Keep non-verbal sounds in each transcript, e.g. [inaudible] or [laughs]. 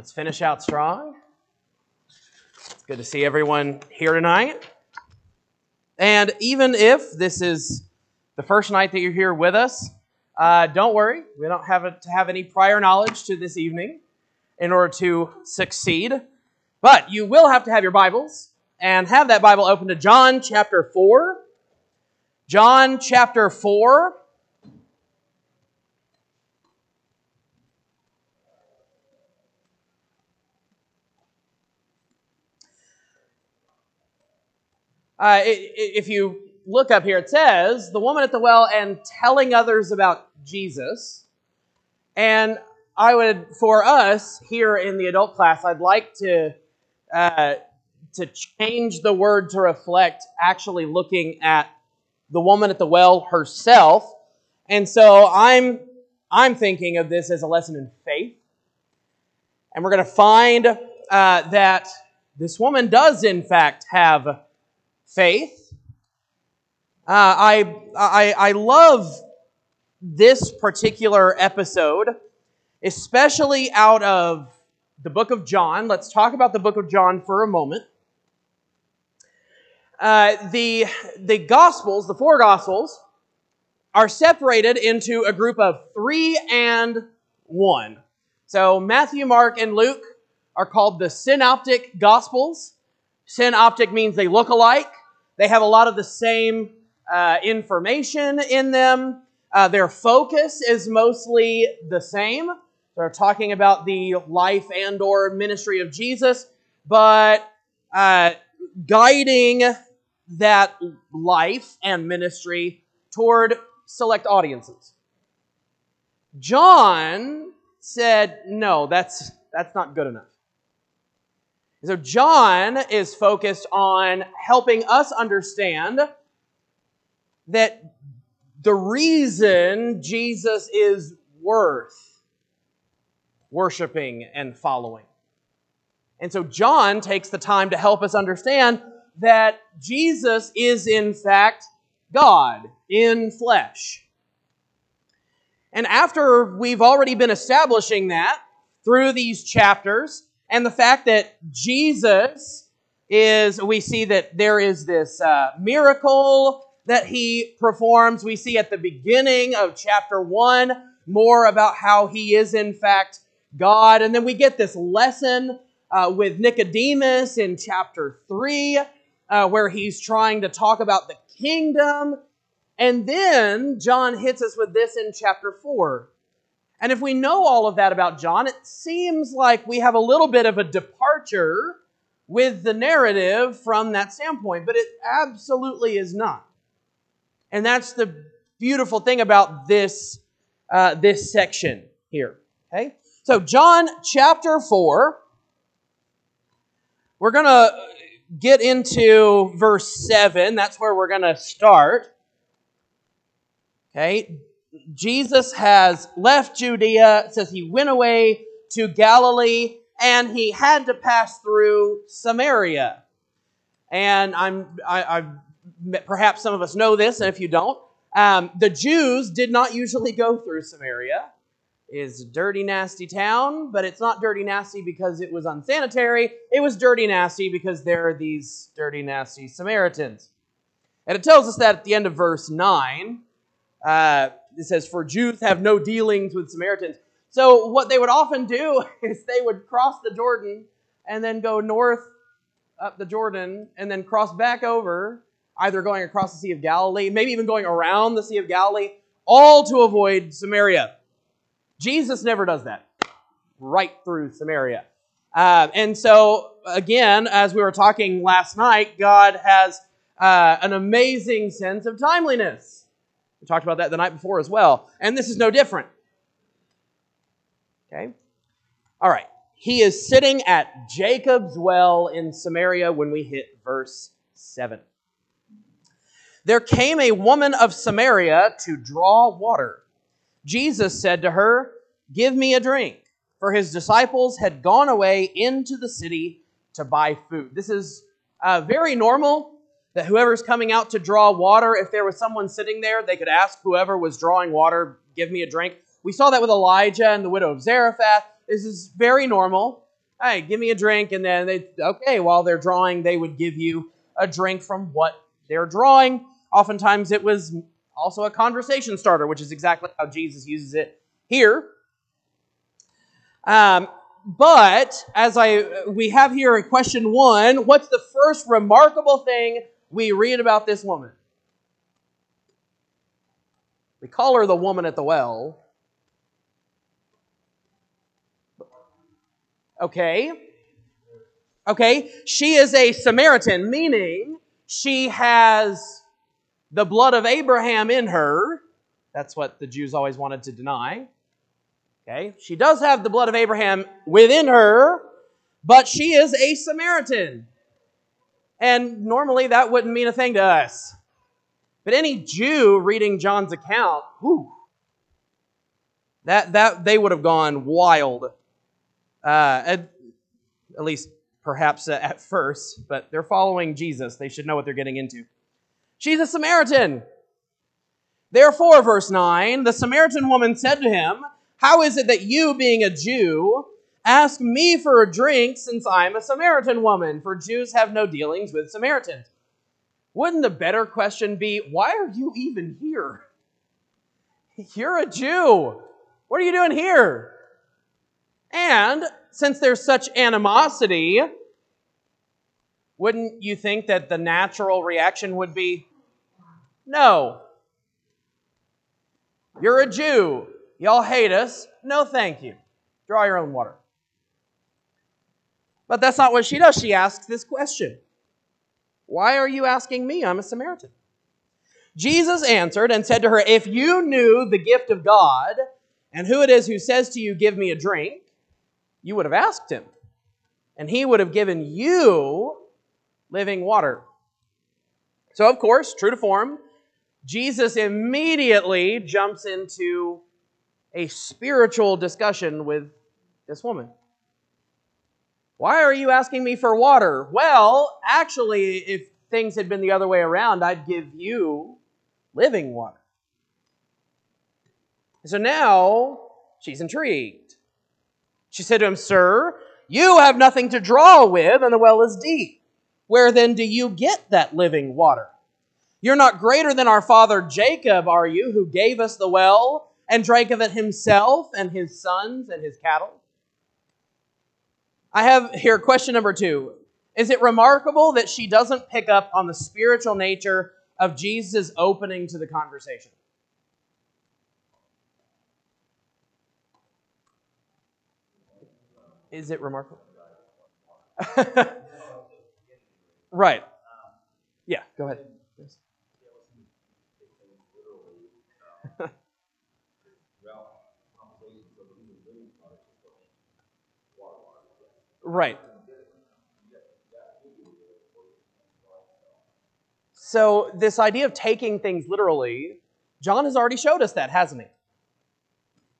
Let's finish out strong. It's good to see everyone here tonight. And even if this is the first night that you're here with us, uh, don't worry. We don't have to have any prior knowledge to this evening in order to succeed. But you will have to have your Bibles and have that Bible open to John chapter 4. John chapter 4. Uh, if you look up here, it says, the woman at the well and telling others about Jesus. And I would, for us here in the adult class, I'd like to, uh, to change the word to reflect actually looking at the woman at the well herself. And so I'm, I'm thinking of this as a lesson in faith. And we're going to find uh, that this woman does, in fact, have faith. Uh, I, I, I love this particular episode, especially out of the book of John. Let's talk about the book of John for a moment. Uh, the, the Gospels, the four Gospels, are separated into a group of three and one. So Matthew, Mark, and Luke are called the synoptic Gospels. Synoptic means they look alike. They have a lot of the same uh, information in them. Uh, their focus is mostly the same. They're talking about the life and or ministry of Jesus, but uh, guiding that life and ministry toward select audiences. John said, no, that's, that's not good enough. So John is focused on helping us understand that the reason Jesus is worth worshiping and following. And so John takes the time to help us understand that Jesus is in fact God in flesh. And after we've already been establishing that through these chapters, and the fact that Jesus is, we see that there is this uh, miracle that he performs. We see at the beginning of chapter 1 more about how he is, in fact, God. And then we get this lesson uh, with Nicodemus in chapter 3, uh, where he's trying to talk about the kingdom. And then John hits us with this in chapter 4 and if we know all of that about John, it seems like we have a little bit of a departure with the narrative from that standpoint, but it absolutely is not. And that's the beautiful thing about this, uh, this section here. Okay? So, John chapter 4, we're going to get into verse 7. That's where we're going to start. Okay? Jesus has left Judea, it says he went away to Galilee, and he had to pass through Samaria. And I'm, I, I perhaps some of us know this, and if you don't, um, the Jews did not usually go through Samaria. Is dirty, nasty town, but it's not dirty, nasty because it was unsanitary. It was dirty, nasty because there are these dirty, nasty Samaritans. And it tells us that at the end of verse 9. Uh, it says, For Jews have no dealings with Samaritans. So, what they would often do [laughs] is they would cross the Jordan and then go north up the Jordan and then cross back over, either going across the Sea of Galilee, maybe even going around the Sea of Galilee, all to avoid Samaria. Jesus never does that. Right through Samaria. Uh, and so, again, as we were talking last night, God has uh, an amazing sense of timeliness. We talked about that the night before as well. And this is no different. Okay? All right. He is sitting at Jacob's well in Samaria when we hit verse 7. There came a woman of Samaria to draw water. Jesus said to her, Give me a drink. For his disciples had gone away into the city to buy food. This is uh, very normal that whoever's coming out to draw water, if there was someone sitting there, they could ask whoever was drawing water, give me a drink. We saw that with Elijah and the widow of Zarephath. This is very normal. hey, give me a drink. And then they, okay, while they're drawing, they would give you a drink from what they're drawing. Oftentimes it was also a conversation starter, which is exactly how Jesus uses it here. Um, but as I we have here in question one, what's the first remarkable thing we read about this woman? We call her the woman at the well. Okay. Okay. She is a Samaritan, meaning she has the blood of Abraham in her. That's what the Jews always wanted to deny. Okay. She does have the blood of Abraham within her, but she is a Samaritan. And normally that wouldn't mean a thing to us. But any Jew reading John's account, whew, that, that they would have gone wild. Uh, at, at least perhaps uh, at first, but they're following Jesus. They should know what they're getting into. She's a Samaritan. Therefore, verse 9, the Samaritan woman said to him, How is it that you, being a Jew, ask me for a drink since I'm a Samaritan woman? For Jews have no dealings with Samaritans. Wouldn't the better question be, Why are you even here? You're a Jew. What are you doing here? And since there's such animosity, wouldn't you think that the natural reaction would be, no. You're a Jew. Y'all hate us. No, thank you. Draw your own water. But that's not what she does. She asks this question Why are you asking me? I'm a Samaritan. Jesus answered and said to her, If you knew the gift of God and who it is who says to you, Give me a drink, you would have asked him, and he would have given you living water. So, of course, true to form, Jesus immediately jumps into a spiritual discussion with this woman. Why are you asking me for water? Well, actually, if things had been the other way around, I'd give you living water. So now she's intrigued. She said to him, Sir, you have nothing to draw with, and the well is deep. Where then do you get that living water? You're not greater than our father Jacob, are you, who gave us the well and drank of it himself and his sons and his cattle? I have here question number two. Is it remarkable that she doesn't pick up on the spiritual nature of Jesus' opening to the conversation? Is it remarkable? [laughs] right. Yeah, go ahead. Right. So, this idea of taking things literally, John has already showed us that, hasn't he?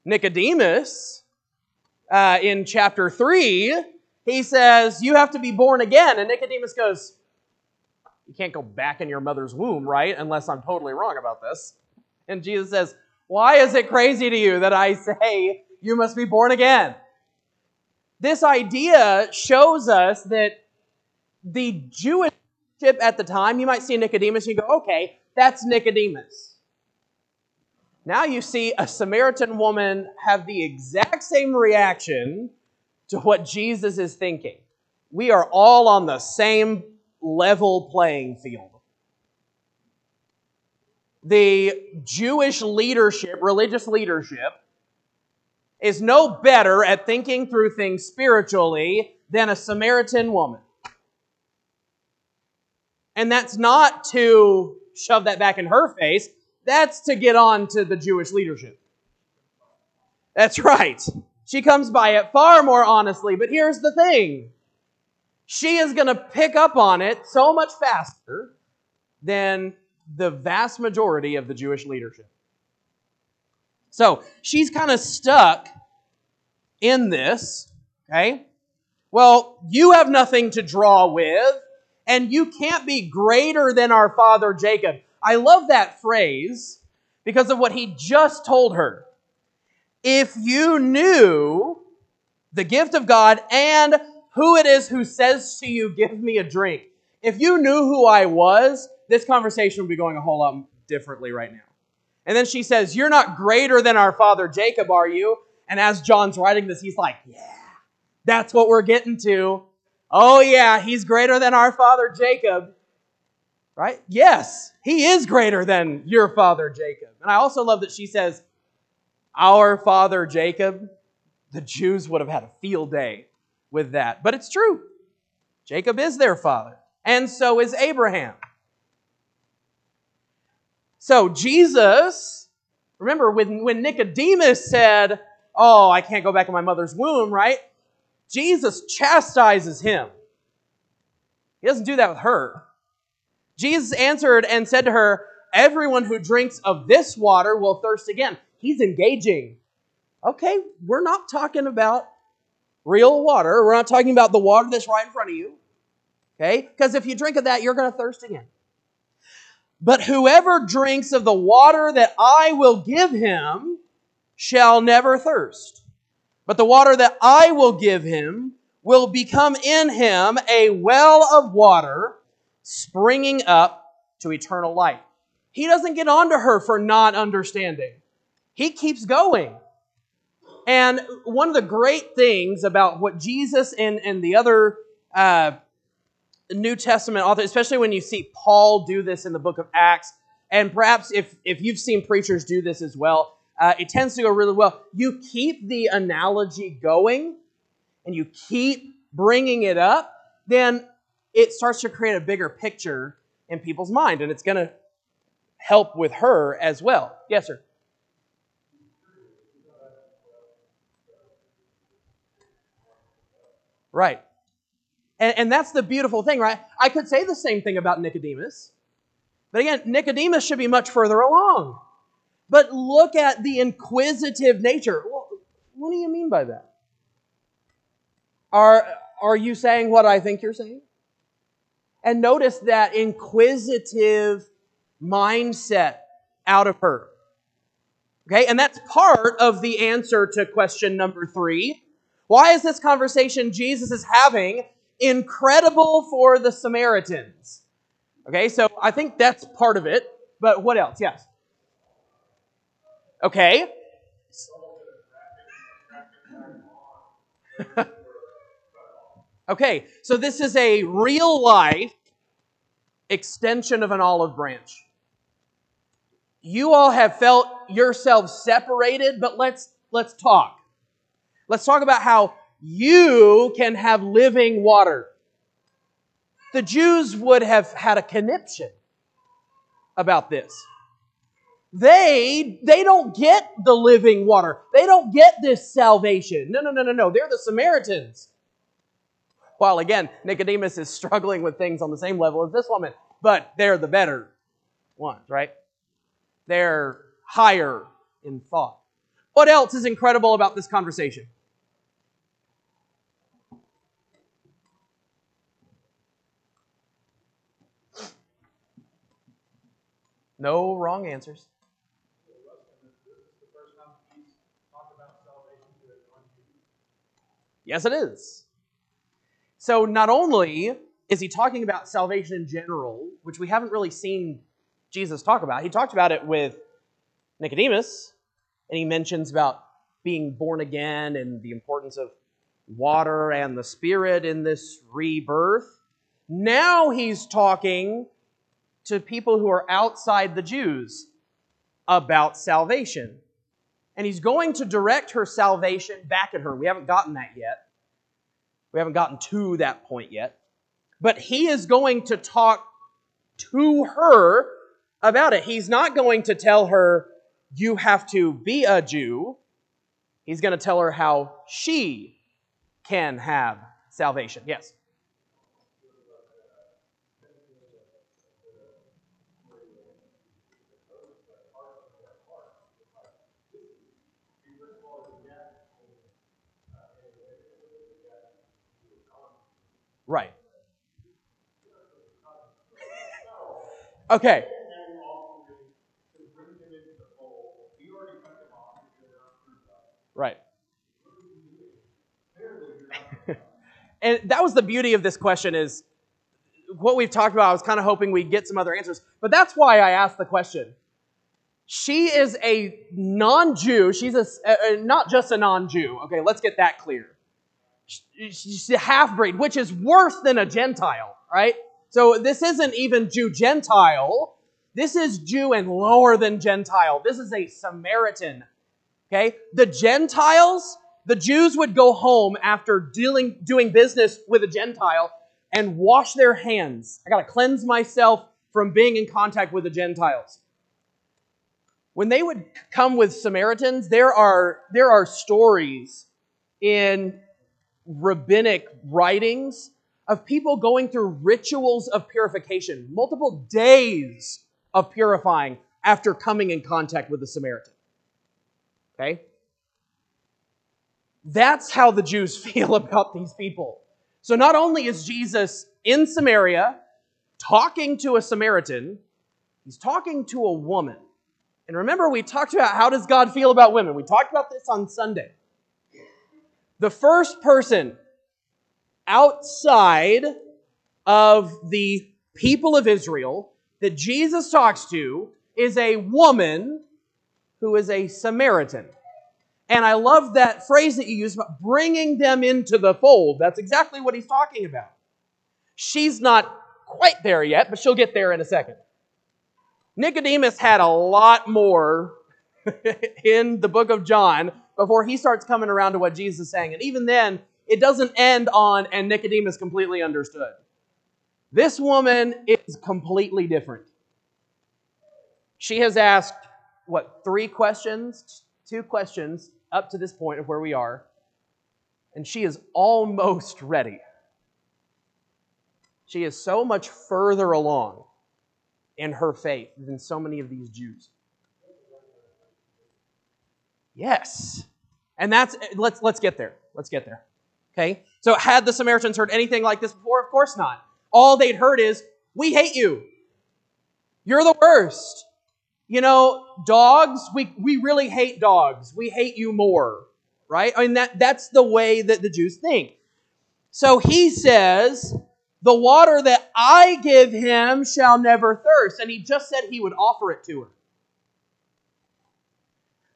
Nicodemus uh, in chapter 3, he says, You have to be born again. And Nicodemus goes, You can't go back in your mother's womb, right? Unless I'm totally wrong about this. And Jesus says, Why is it crazy to you that I say you must be born again? This idea shows us that the Jewish at the time, you might see Nicodemus and you go, okay, that's Nicodemus. Now you see a Samaritan woman have the exact same reaction to what Jesus is thinking. We are all on the same level playing field. The Jewish leadership, religious leadership, is no better at thinking through things spiritually than a Samaritan woman. And that's not to shove that back in her face. That's to get on to the Jewish leadership. That's right. She comes by it far more honestly, but here's the thing she is going to pick up on it so much faster than the vast majority of the Jewish leadership. So she's kind of stuck in this, okay? Well, you have nothing to draw with, and you can't be greater than our father Jacob. I love that phrase because of what he just told her. If you knew the gift of God and who it is who says to you, Give me a drink. If you knew who I was, this conversation would be going a whole lot differently right now. And then she says, You're not greater than our father Jacob, are you? And as John's writing this, he's like, Yeah, that's what we're getting to. Oh, yeah, he's greater than our father Jacob. Right? Yes, he is greater than your father Jacob. And I also love that she says, Our father Jacob. The Jews would have had a field day with that. But it's true. Jacob is their father, and so is Abraham. So Jesus, remember when, when Nicodemus said, Oh, I can't go back in my mother's womb, right? Jesus chastises him. He doesn't do that with her. Jesus answered and said to her, Everyone who drinks of this water will thirst again. He's engaging. Okay, we're not talking about real water. We're not talking about the water that's right in front of you. Okay? Because if you drink of that, you're going to thirst again. But whoever drinks of the water that I will give him shall never thirst. But the water that I will give him will become in him a well of water springing up to eternal life. He doesn't get on to her for not understanding. He keeps going. And one of the great things about what Jesus and, and the other uh, New Testament authors, especially when you see Paul do this in the book of Acts, and perhaps if, if you've seen preachers do this as well, uh, it tends to go really well. You keep the analogy going and you keep bringing it up, then it starts to create a bigger picture in people's mind, and it's going to help with her as well. Yes, sir. Right. And, and that's the beautiful thing, right? I could say the same thing about Nicodemus. But again, Nicodemus should be much further along. But look at the inquisitive nature. What do you mean by that? Are, are you saying what I think you're saying? And notice that inquisitive mindset out of her. Okay, and that's part of the answer to question number three. Why is this conversation Jesus is having incredible for the Samaritans? Okay, so I think that's part of it, but what else? Yes. Okay. [laughs] okay, so this is a real life extension of an olive branch. You all have felt yourselves separated, but let's let's talk. Let's talk about how you can have living water. The Jews would have had a conniption about this. They they don't get the living water. They don't get this salvation. No, no, no, no, no. They're the Samaritans. While again, Nicodemus is struggling with things on the same level as this woman, but they're the better ones, right? They're higher in thought. What else is incredible about this conversation? No wrong answers. Yes, it is. So not only is he talking about salvation in general, which we haven't really seen Jesus talk about, he talked about it with Nicodemus, and he mentions about being born again and the importance of water and the Spirit in this rebirth. Now he's talking to people who are outside the Jews about salvation. And he's going to direct her salvation back at her. We haven't gotten that yet. We haven't gotten to that point yet. But he is going to talk to her about it. He's not going to tell her, you have to be a Jew. He's going to tell her how she can have salvation. Yes? Right. Okay. Right. [laughs] and that was the beauty of this question is what we've talked about. I was kind of hoping we'd get some other answers, but that's why I asked the question. She is a non-Jew. She's a, not just a non-Jew. Okay, let's get that clear. She's a half-breed, which is worse than a Gentile, right? So this isn't even Jew-Gentile. This is Jew and lower than Gentile. This is a Samaritan. Okay? The Gentiles, the Jews would go home after dealing, doing business with a Gentile and wash their hands. I got to cleanse myself from being in contact with the Gentiles when they would come with Samaritans, there are, there are stories in rabbinic writings of people going through rituals of purification, multiple days of purifying after coming in contact with the Samaritan. Okay? That's how the Jews [laughs] feel about these people. So not only is Jesus in Samaria talking to a Samaritan, he's talking to a woman. And remember, we talked about how does God feel about women? We talked about this on Sunday. The first person outside of the people of Israel that Jesus talks to is a woman who is a Samaritan. And I love that phrase that you use about bringing them into the fold. That's exactly what he's talking about. She's not quite there yet, but she'll get there in a second. Nicodemus had a lot more [laughs] in the book of John before he starts coming around to what Jesus is saying. And even then, it doesn't end on, and Nicodemus completely understood. This woman is completely different. She has asked, what, three questions? Two questions up to this point of where we are. And she is almost ready. She is so much further along in her faith than so many of these Jews. Yes. And that's let's let's get there. Let's get there. Okay? So had the Samaritans heard anything like this before? Of course not. All they'd heard is, "We hate you. You're the worst." You know, dogs, we, we really hate dogs. We hate you more. Right? I mean that that's the way that the Jews think. So he says, the water that I give him shall never thirst. And he just said he would offer it to her.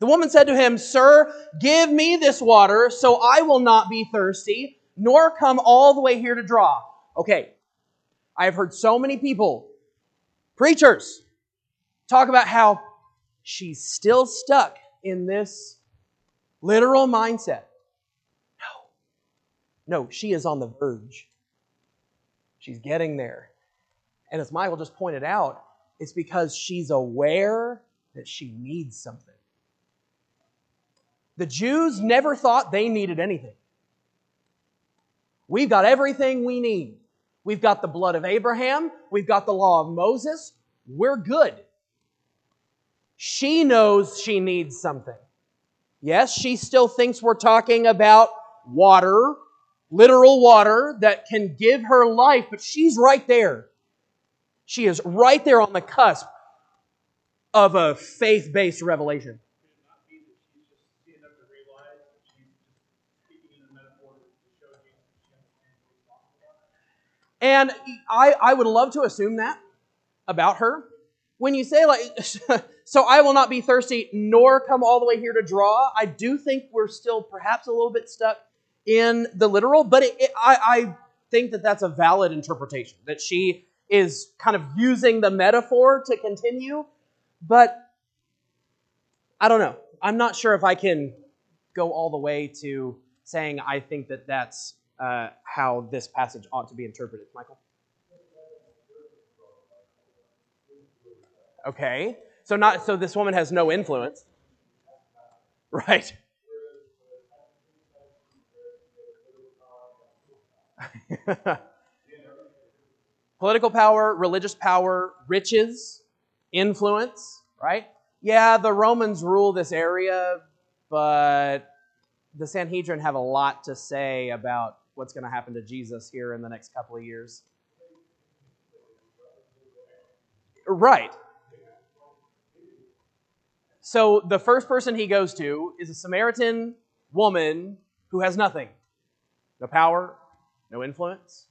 The woman said to him, Sir, give me this water so I will not be thirsty, nor come all the way here to draw. Okay, I have heard so many people, preachers, talk about how she's still stuck in this literal mindset. No, no, she is on the verge. She's getting there. And as Michael just pointed out, it's because she's aware that she needs something. The Jews never thought they needed anything. We've got everything we need. We've got the blood of Abraham. We've got the law of Moses. We're good. She knows she needs something. Yes, she still thinks we're talking about water literal water that can give her life, but she's right there. She is right there on the cusp of a faith based revelation. And I, I would love to assume that about her. When you say, like, [laughs] so I will not be thirsty nor come all the way here to draw, I do think we're still perhaps a little bit stuck in the literal, but it, it, I, I think that that's a valid interpretation, that she is kind of using the metaphor to continue, but I don't know. I'm not sure if I can go all the way to saying I think that that's uh, how this passage ought to be interpreted. Michael? Okay. So not so this woman has no influence. [laughs] Right. [laughs] Political power, religious power, riches, influence, right? Yeah, the Romans rule this area, but the Sanhedrin have a lot to say about what's going to happen to Jesus here in the next couple of years. Right. So the first person he goes to is a Samaritan woman who has nothing no power, no influence,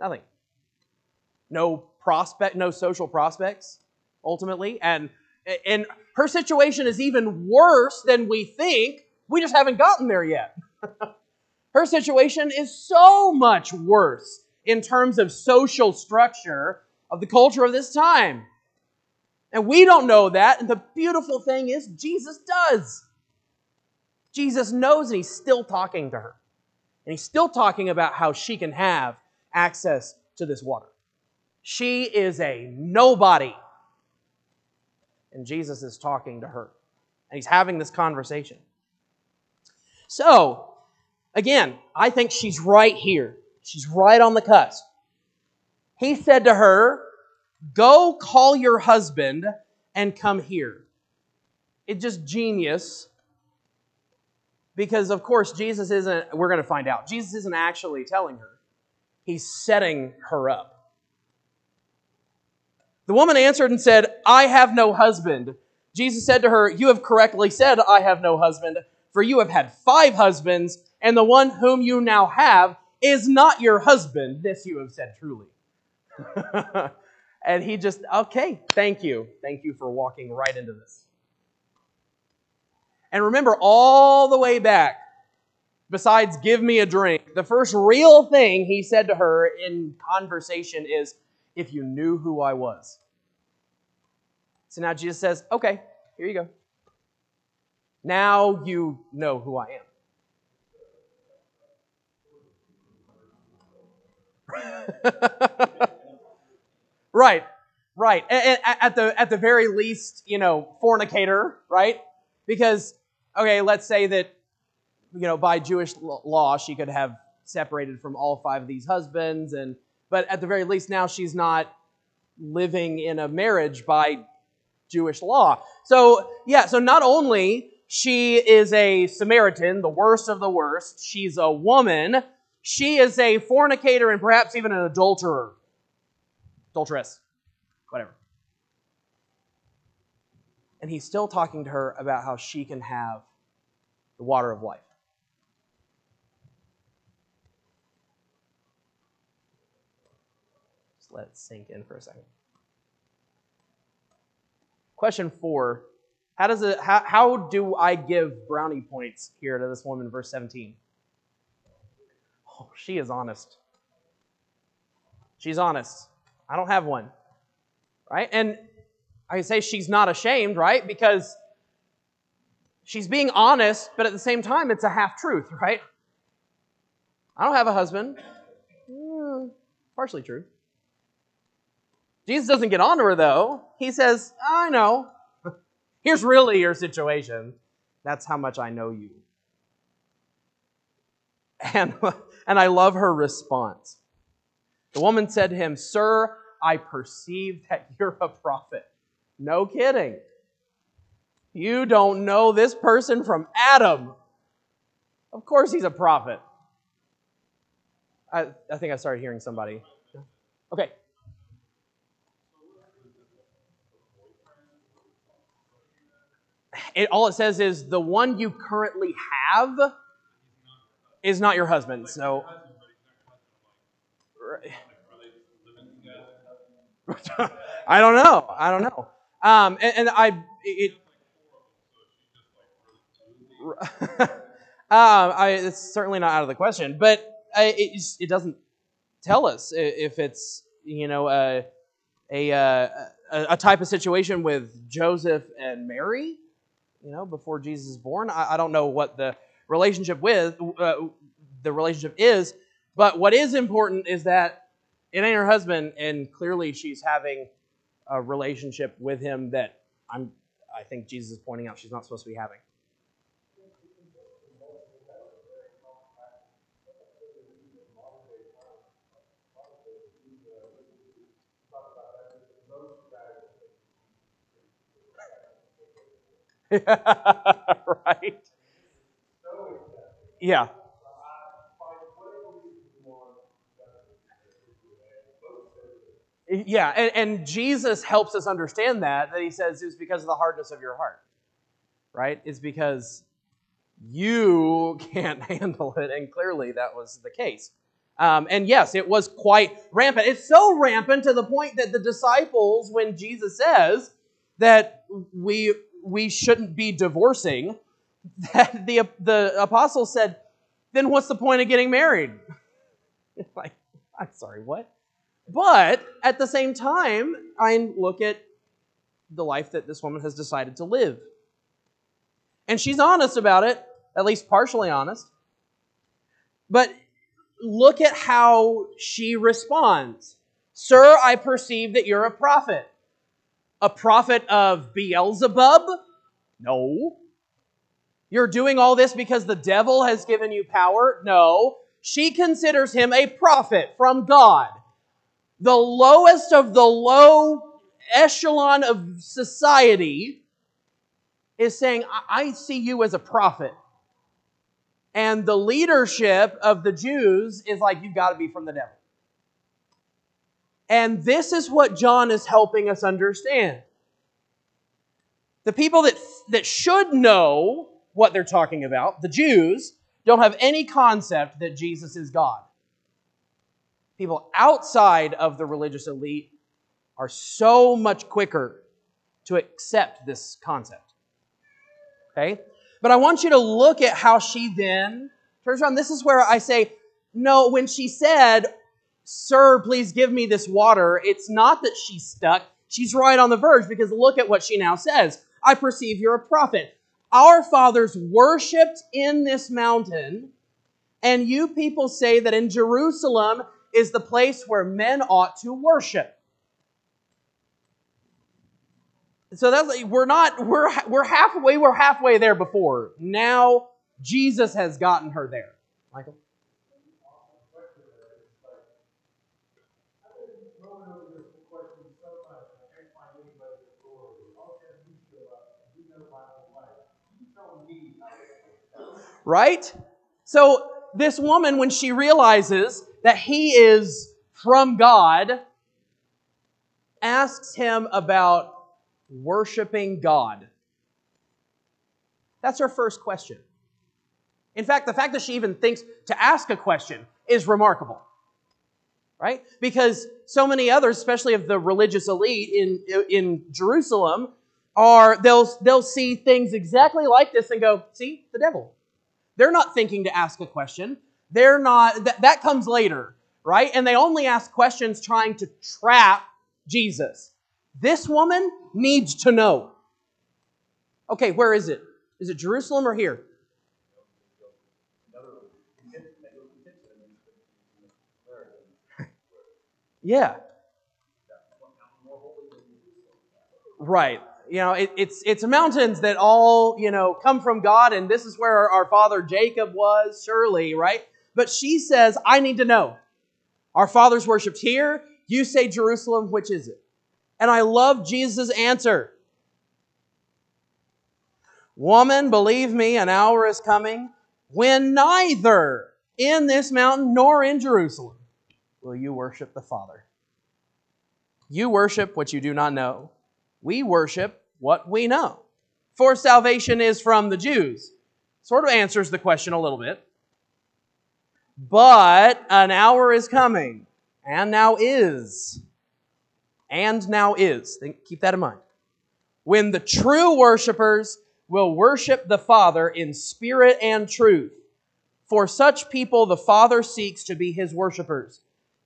nothing. No prospect, no social prospects, ultimately. And, and her situation is even worse than we think. We just haven't gotten there yet. [laughs] her situation is so much worse in terms of social structure of the culture of this time. And we don't know that. And the beautiful thing is, Jesus does. Jesus knows, and he's still talking to her. And he's still talking about how she can have access to this water. She is a nobody. And Jesus is talking to her. And he's having this conversation. So, again, I think she's right here. She's right on the cusp. He said to her, Go call your husband and come here. It's just genius because, of course, Jesus isn't, we're going to find out, Jesus isn't actually telling her, he's setting her up. The woman answered and said, I have no husband. Jesus said to her, You have correctly said, I have no husband, for you have had five husbands, and the one whom you now have is not your husband. This you have said truly. [laughs] and he just, okay, thank you. Thank you for walking right into this. And remember, all the way back, besides give me a drink, the first real thing he said to her in conversation is, if you knew who I was. So now Jesus says, okay, here you go. Now you know who I am. [laughs] right, right. At the at the very least, you know, fornicator, right? Because okay, let's say that, you know, by Jewish law, she could have separated from all five of these husbands, and but at the very least, now she's not living in a marriage by Jewish law. So yeah, so not only she is a Samaritan, the worst of the worst, she's a woman. She is a fornicator and perhaps even an adulterer, adulteress, whatever. And he's still talking to her about how she can have the water of life. Just let it sink in for a second. Question four How, does it, how, how do I give brownie points here to this woman, verse 17? Oh, she is honest. She's honest. I don't have one. Right? And I say she's not ashamed, right? Because she's being honest, but at the same time, it's a half truth, right? I don't have a husband. Mm, partially true. Jesus doesn't get on to her, though. He says, I know. Here's really your situation. That's how much I know you. And, [laughs] and I love her response. The woman said to him, Sir, I perceive that [laughs] you're a prophet. No kidding. You don't know this person from Adam. Of course he's a prophet. I, I think I started hearing somebody. Okay. It, all it says is the one you currently have is not your husband. So. [laughs] I don't know. I don't know. Um, and, and, I, it, [laughs] um, I, it's certainly not out of the question, but I, it, it doesn't tell us if it's you know a a, uh, a, a type of situation with Joseph and Mary, you know, before Jesus is born. I, I don't know what the relationship with uh, the relationship is, but what is important is that it ain't her husband, and clearly she's having a relationship with him that I'm. I think Jesus is pointing out she's not supposed to be having. [laughs] right? Yeah. Yeah, and, and, Jesus helps us understand that, that he says it's because of the hardness of your heart, right? It's because you [laughs] can't handle it, and clearly that was the case. Um, and yes, it was quite rampant. It's so rampant to the point that the disciples, when Jesus says that we we shouldn't be divorcing, that the the apostles said, then what's the point of getting married? [laughs] like, I'm sorry, what? But at the same time, I look at the life that this woman has decided to live. And she's honest about it, at least partially honest. But look at how she responds Sir, I perceive that you're a prophet. A prophet of Beelzebub? No. You're doing all this because the devil has given you power? No. She considers him a prophet from God. The lowest of the low echelon of society is saying, I see you as a prophet. And the leadership of the Jews is like, you've got to be from the devil. And this is what John is helping us understand. The people that, that should know what they're talking about, the Jews, don't have any concept that Jesus is God. People outside of the religious elite are so much quicker to accept this concept. Okay? But I want you to look at how she then turns around. This is where I say, no, when she said, Sir, please give me this water, it's not that she's stuck. She's right on the verge because look at what she now says. I perceive you're a prophet. Our fathers worshiped in this mountain, and you people say that in Jerusalem is the place where men ought to worship. So that's we're not we're we're halfway we're halfway there before. Now Jesus has gotten her there. Michael. Right? So this woman, when she realizes that he is from God, asks him about worshiping God? That's her first question. In fact, the fact that she even thinks to ask a question is remarkable. Right? Because so many others, especially of the religious elite in, in Jerusalem, are they'll, they'll see things exactly like this and go, see, the devil. They're not thinking to ask a question. They're not, that, that comes later, right? And they only ask questions trying to trap Jesus. This woman needs to know. Okay, where is it? Is it Jerusalem or here? yeah. Right. You know, it, it's it's mountains that all you know come from God, and this is where our father Jacob was, surely, right? But she says, "I need to know. Our fathers worshipped here. You say Jerusalem. Which is it?" And I love Jesus' answer. Woman, believe me, an hour is coming when neither in this mountain nor in Jerusalem will you worship the Father. You worship what you do not know. We worship what we know. For salvation is from the Jews. Sort of answers the question a little bit. But an hour is coming, and now is, and now is. Think, keep that in mind. When the true worshipers will worship the Father in spirit and truth. For such people, the Father seeks to be his worshipers.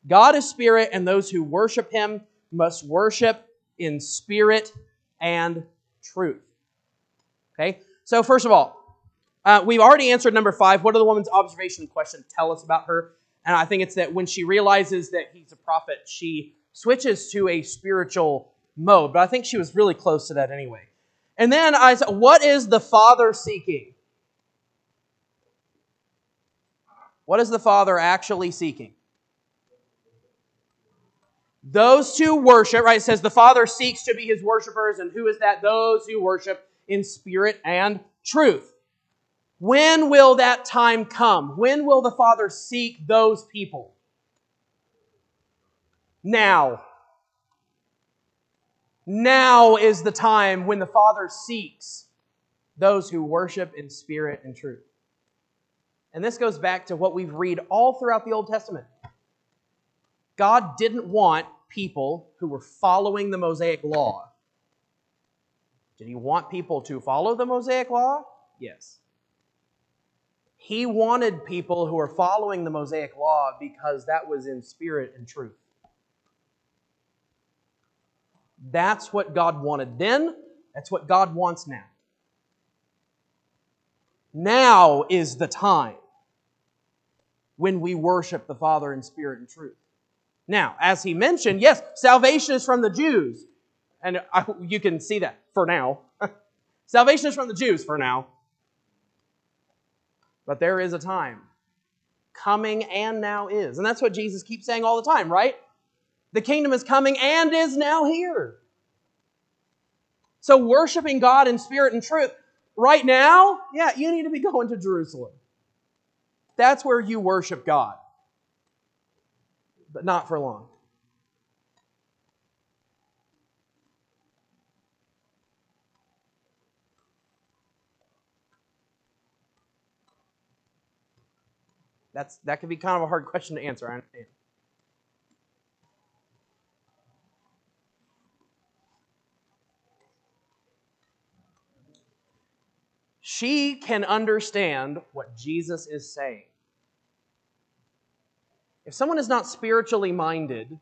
God is spirit, and those who worship him must worship in spirit and truth. Okay? So, first of all, uh, we've already answered number five. What do the woman's observation question tell us about her? And I think it's that when she realizes that he's a prophet, she switches to a spiritual mode. But I think she was really close to that anyway. And then I said, what is the Father seeking? What is the Father actually seeking? Those who worship, right? It says the Father seeks to be his worshipers, and who is that? Those who worship in spirit and truth. When will that time come? When will the Father seek those people? Now. Now is the time when the Father seeks those who worship in spirit and truth. And this goes back to what we've read all throughout the Old Testament. God didn't want people who were following the Mosaic law. Did he want people to follow the Mosaic law? Yes. He wanted people who were following the Mosaic law because that was in spirit and truth. That's what God wanted then. That's what God wants now. Now is the time when we worship the Father in spirit and truth. Now, as he mentioned, yes, salvation is from the Jews. And I, you can see that for now. [laughs] salvation is from the Jews for now. But there is a time coming and now is. And that's what Jesus keeps saying all the time, right? The kingdom is coming and is now here. So, worshiping God in spirit and truth right now, yeah, you need to be going to Jerusalem. That's where you worship God but not for long. That's, that could be kind of a hard question to answer, I understand. She can understand what Jesus is saying. If someone is not spiritually minded,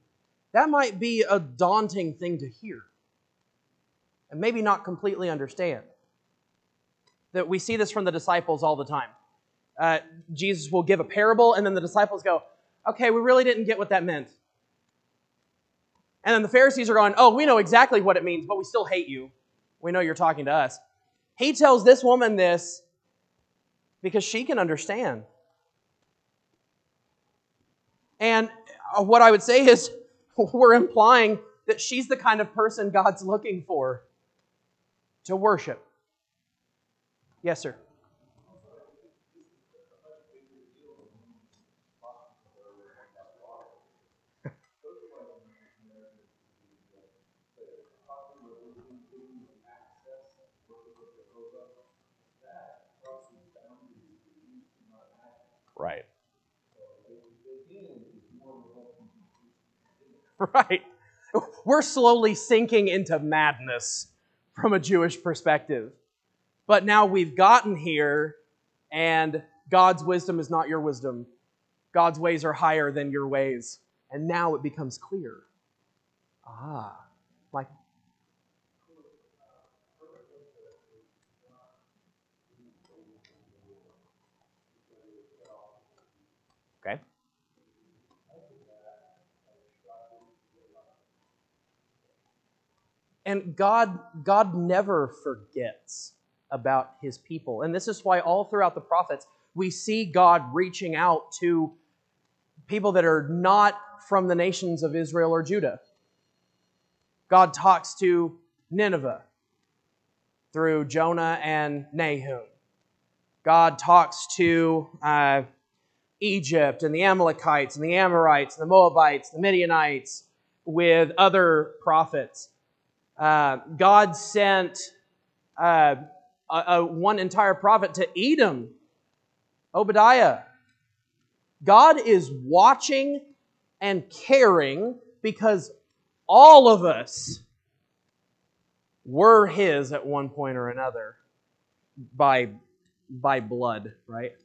that might be a daunting thing to hear and maybe not completely understand. That we see this from the disciples all the time. Uh, Jesus will give a parable, and then the disciples go, Okay, we really didn't get what that meant. And then the Pharisees are going, Oh, we know exactly what it means, but we still hate you. We know you're talking to us. He tells this woman this because she can understand. And uh, what I would say is, [laughs] we're implying that she's the kind of person God's looking for to worship. Yes, sir. Right. [laughs] right? We're slowly sinking into madness from a Jewish perspective. But now we've gotten here, and God's wisdom is not your wisdom. God's ways are higher than your ways. And now it becomes clear. Ah, like Okay. And God, God never forgets about his people. And this is why all throughout the prophets, we see God reaching out to people that are not from the nations of Israel or Judah. God talks to Nineveh through Jonah and Nahum. God talks to uh, Egypt and the Amalekites and the Amorites and the Moabites, the Midianites with other prophets. Uh, God sent uh, a, a, one entire prophet to Edom, Obadiah. God is watching and caring because all of us were His at one point or another by, by blood, right?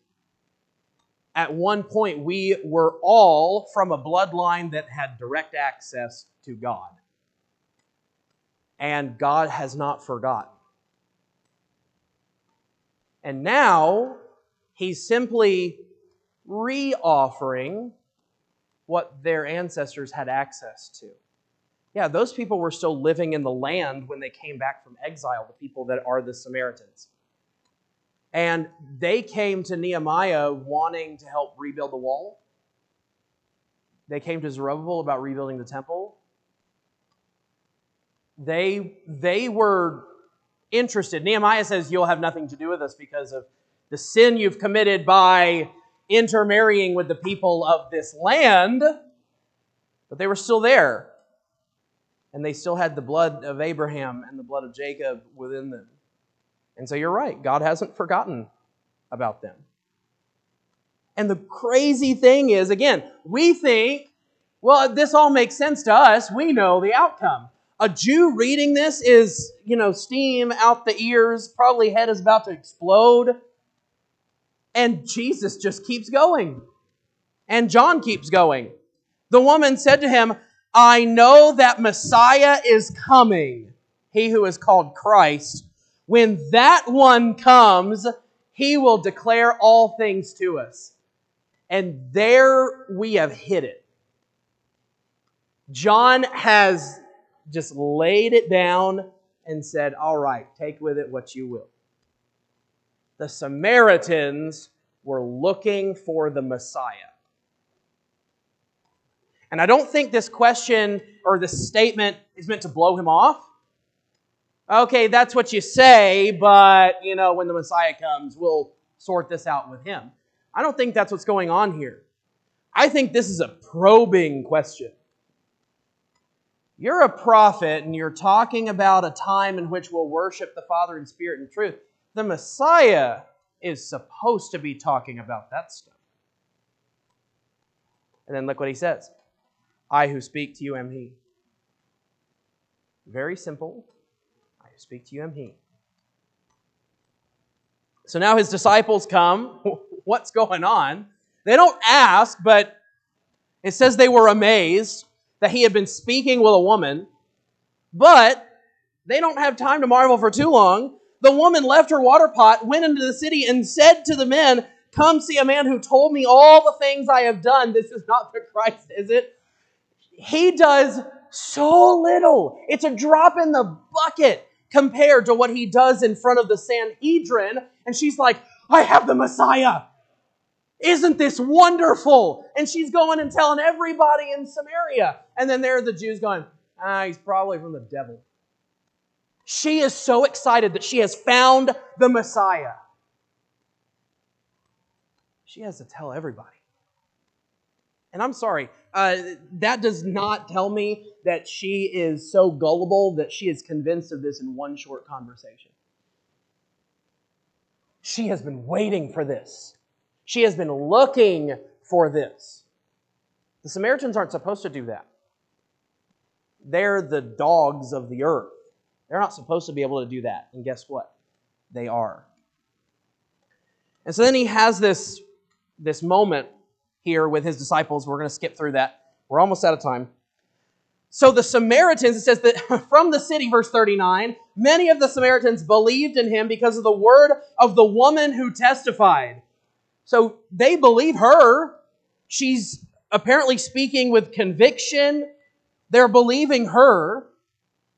At one point, we were all from a bloodline that had direct access to God and God has not forgotten. And now he's simply re-offering what their ancestors had access to. Yeah, those people were still living in the land when they came back from exile, the people that are the Samaritans. And they came to Nehemiah wanting to help rebuild the wall. They came to Zerubbabel about rebuilding the temple. They, they were interested. Nehemiah says, You'll have nothing to do with us because of the sin you've committed by intermarrying with the people of this land. But they were still there. And they still had the blood of Abraham and the blood of Jacob within them. And so you're right, God hasn't forgotten about them. And the crazy thing is, again, we think Well, this all makes sense to us. We know the outcome. A Jew reading this is, you know, steam out the ears, probably head is about to explode. And Jesus just keeps going. And John keeps going. The woman said to him, I know that Messiah is coming, he who is called Christ. When that one comes, he will declare all things to us. And there we have hit it. John has just laid it down and said, All right, take with it what you will. The Samaritans were looking for the Messiah. And I don't think this question or this statement is meant to blow him off. Okay, that's what you say, but you know, when the Messiah comes, we'll sort this out with him. I don't think that's what's going on here. I think this is a probing question. You're a prophet and you're talking about a time in which we'll worship the Father in spirit and truth. The Messiah is supposed to be talking about that stuff. And then look what he says I who speak to you am he. Very simple. I who speak to you am he. So now his disciples come. [laughs] What's going on? They don't ask, but it says they were amazed that he had been speaking with a woman, but they don't have time to marvel for too long. The woman left her water pot, went into the city, and said to the men, Come see a man who told me all the things I have done. This is not the Christ, is it? He does so little. It's a drop in the bucket compared to what he does in front of the Sanhedrin. And she's like, I have the Messiah. Isn't this wonderful? And she's going and telling everybody in Samaria. And then there are the Jews going, ah, he's probably from the devil. She is so excited that she has found the Messiah. She has to tell everybody. And I'm sorry, uh, that does not tell me that she is so gullible that she is convinced of this in one short conversation. She has been waiting for this. She has been looking for this. The Samaritans aren't supposed to do that. They're the dogs of the earth. They're not supposed to be able to do that. And guess what? They are. And so then he has this, this moment here with his disciples. We're going to skip through that. We're almost out of time. So the Samaritans, it says that [laughs] from the city, verse 39, many of the Samaritans believed in him because of the word of the woman who testified. So they believe her. She's apparently speaking with conviction. They're believing her.